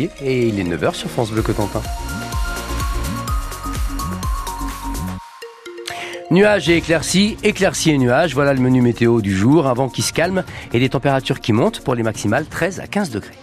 Et il est 9h sur France Bleu Cotentin. Nuages et éclaircies, éclaircies et nuages, voilà le menu météo du jour, un vent qui se calme et des températures qui montent pour les maximales 13 à 15 degrés.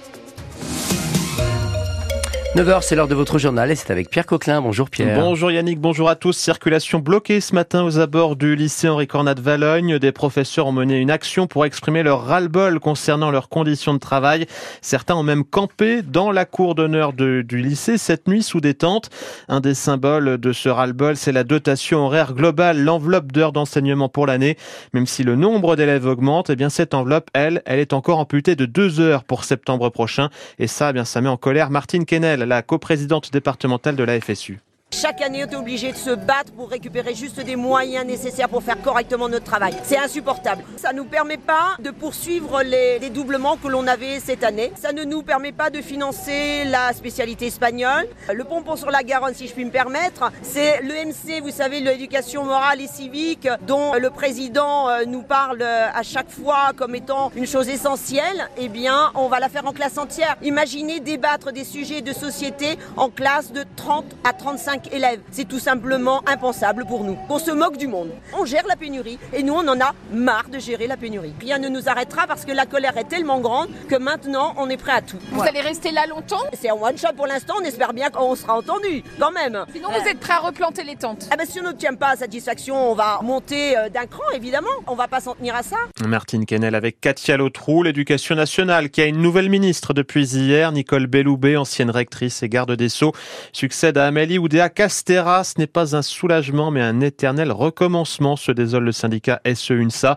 9h, c'est l'heure de votre journal et c'est avec Pierre Coquelin. Bonjour Pierre. Bonjour Yannick, bonjour à tous. Circulation bloquée ce matin aux abords du lycée Henri Cornat de Valogne. Des professeurs ont mené une action pour exprimer leur ras-le-bol concernant leurs conditions de travail. Certains ont même campé dans la cour d'honneur du lycée cette nuit sous des tentes. Un des symboles de ce ras-le-bol, c'est la dotation horaire globale, l'enveloppe d'heures d'enseignement pour l'année. Même si le nombre d'élèves augmente, eh bien cette enveloppe, elle, elle est encore amputée de deux heures pour septembre prochain. Et ça, eh bien, ça met en colère Martine Kennel la coprésidente départementale de la FSU. Chaque année, on est obligé de se battre pour récupérer juste des moyens nécessaires pour faire correctement notre travail. C'est insupportable. Ça ne nous permet pas de poursuivre les, doublements que l'on avait cette année. Ça ne nous permet pas de financer la spécialité espagnole. Le pompon sur la Garonne, si je puis me permettre, c'est l'EMC, vous savez, l'éducation morale et civique, dont le président euh, nous parle euh, à chaque fois comme étant une chose essentielle. Eh bien, on va la faire en classe entière. Imaginez débattre des sujets de société en classe de 30 à 35 élèves. C'est tout simplement impensable pour nous. On se moque du monde. On gère la pénurie et nous, on en a marre de gérer la pénurie. Rien ne nous arrêtera parce que la colère est tellement grande que maintenant, on est prêt à tout. Vous allez rester là longtemps? C'est un one shot pour l'instant. On espère bien qu'on sera entendu, quand même. Sinon, vous êtes prêt à replanter les tentes ah ben, Si on n'obtient pas satisfaction, on va monter euh, d'un cran, évidemment. On va pas s'en tenir à ça. Martine Kennel avec Katia Lotrou, l'éducation nationale, qui a une nouvelle ministre depuis hier. Nicole Belloubet, ancienne rectrice et garde des Sceaux, succède à Amélie Oudéa Castera, ce n'est pas un soulagement mais un éternel recommencement, se désole le syndicat SE-UNSA.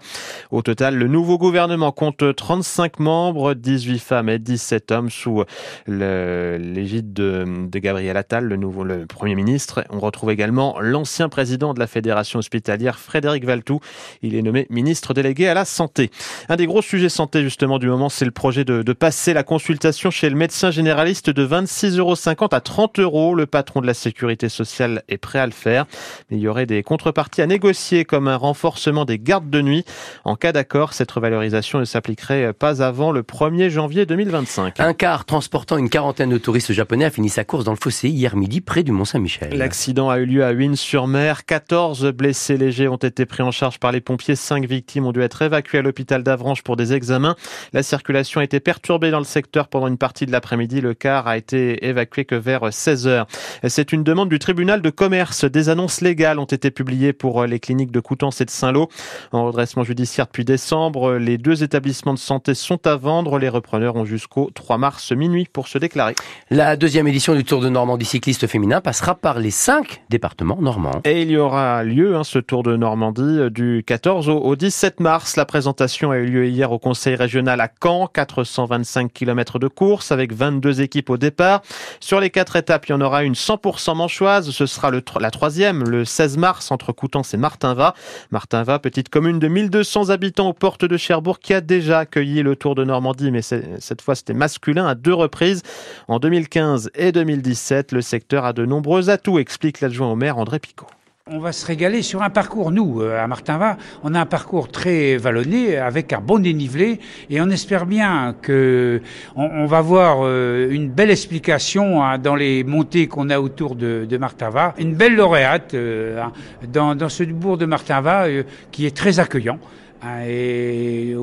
Au total, le nouveau gouvernement compte 35 membres, 18 femmes et 17 hommes sous l'égide de, Gabriel Attal, le nouveau le Premier ministre. On retrouve également l'ancien président de la Fédération hospitalière, Frédéric Valtou. Il est nommé ministre délégué à la Santé. Un des gros sujets santé justement du moment, c'est le projet de, de passer la consultation chez le médecin généraliste de 26,50 euros à 30 euros. Le patron de la sécurité social est prêt à le faire. Mais il y aurait des contreparties à négocier comme un renforcement des gardes de nuit. En cas d'accord, cette revalorisation ne s'appliquerait pas avant le 1er janvier 2025. Un car transportant une quarantaine de touristes japonais a fini sa course dans le fossé hier midi près du Mont-Saint-Michel. L'accident a eu lieu à Huines-sur-Mer. 14 blessés légers ont été pris en charge par les pompiers. 5 victimes ont dû être évacuées à l'hôpital d'Avranches pour des examens. La circulation a été perturbée dans le secteur pendant une partie de l'après-midi. Le car a été évacué que vers 16 heures. C'est une demande du tribunal de commerce. Des annonces légales ont été publiées pour euh, les cliniques de Coutances et de Saint-Lô. En redressement judiciaire depuis décembre, les deux établissements de santé sont à vendre. Les repreneurs ont jusqu'au 3 mars minuit pour se déclarer. La deuxième édition du Tour de Normandie cycliste féminin passera par les cinq départements normands. Et il y aura lieu, hein, ce Tour de Normandie, euh, du 14 au 17 mars. La présentation a eu lieu hier au Conseil régional à Caen. 425 km de course avec 22 équipes au départ. Sur les quatre étapes, il y en aura une 100% manchoise ce sera la troisième, le 16 mars, entre Coutances et Martinva. Martinva, petite commune de 1200 habitants aux portes de Cherbourg, qui a déjà accueilli le Tour de Normandie, mais cette fois c'était masculin à deux reprises. En 2015 et 2017, le secteur a de nombreux atouts, explique l'adjoint au maire André Picot. On va se régaler sur un parcours, nous, euh, à Martinva, on a un parcours très vallonné, avec un bon dénivelé, et on espère bien que on, va voir euh, une belle explication hein, dans les montées qu'on a autour de, de Martinva, une belle lauréate euh, hein, dans, ce bourg de Martinva qui est très accueillant. Hein, et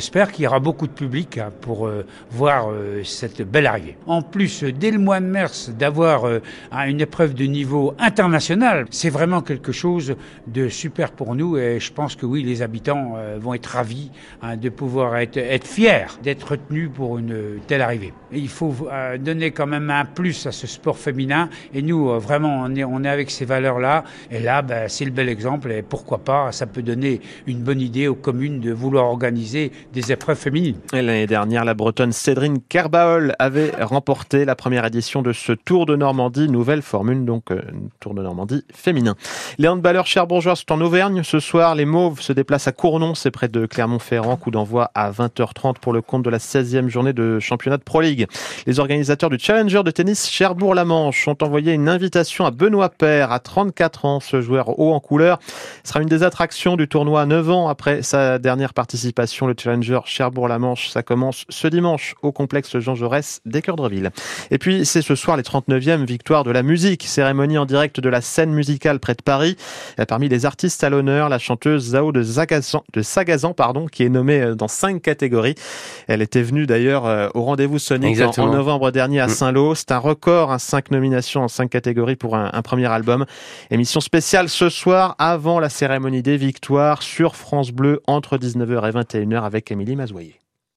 espère qu'il y aura beaucoup de public hein, pour euh, voir euh, cette belle arrivée. En plus, dès le mois de mars, d'avoir euh, une épreuve de niveau international, c'est vraiment quelque chose de super pour nous et je pense que oui, les habitants vont être ravis hein, de pouvoir être, fiers d'être retenus pour une telle arrivée. il faut donner quand même un plus à ce sport féminin et nous, vraiment, on est, avec ces valeurs-là et là, ben, c'est le bel exemple et pourquoi pas, ça peut donner une bonne idée aux commune de vouloir organiser des épreuves féminines. L'année dernière, la Bretonne Cédrine Kerbaol avait remporté la première édition de ce Tour de Normandie, nouvelle formule, donc euh, Tour de Normandie féminin. Les handballeurs cherbourgeois sont en Auvergne. Ce soir, les Mauves se déplacent à Cournon, c'est près de Clermont-Ferrand. Coup d'envoi à 20h30 pour le compte de la 16e journée de championnat de Pro League. Les organisateurs du Challenger de tennis Cherbourg-la-Manche ont envoyé une invitation à Benoît Père, à 34 ans. Ce joueur haut en couleur sera une des attractions du tournoi 9 ans après sa dernière participation, le Cherbourg-la-Manche. Ça commence ce dimanche au complexe Jean Jaurès d'Équeurdreville. Et puis, c'est ce soir les 39e victoires de la musique. Cérémonie en direct de la scène musicale près de Paris. Parmi les artistes à l'honneur, la chanteuse Zao de Sagazan, de Sagazan pardon, qui est nommée euh, dans cinq catégories. Elle était venue d'ailleurs euh, au rendez-vous Sonic en, novembre dernier à mm. Saint-Lô. C'est un record, hein, cinq nominations en cinq catégories pour un, un premier album. Émission spéciale ce soir avant la cérémonie des victoires sur France Bleu entre 19h et 21h avec Émilie Mazoyer.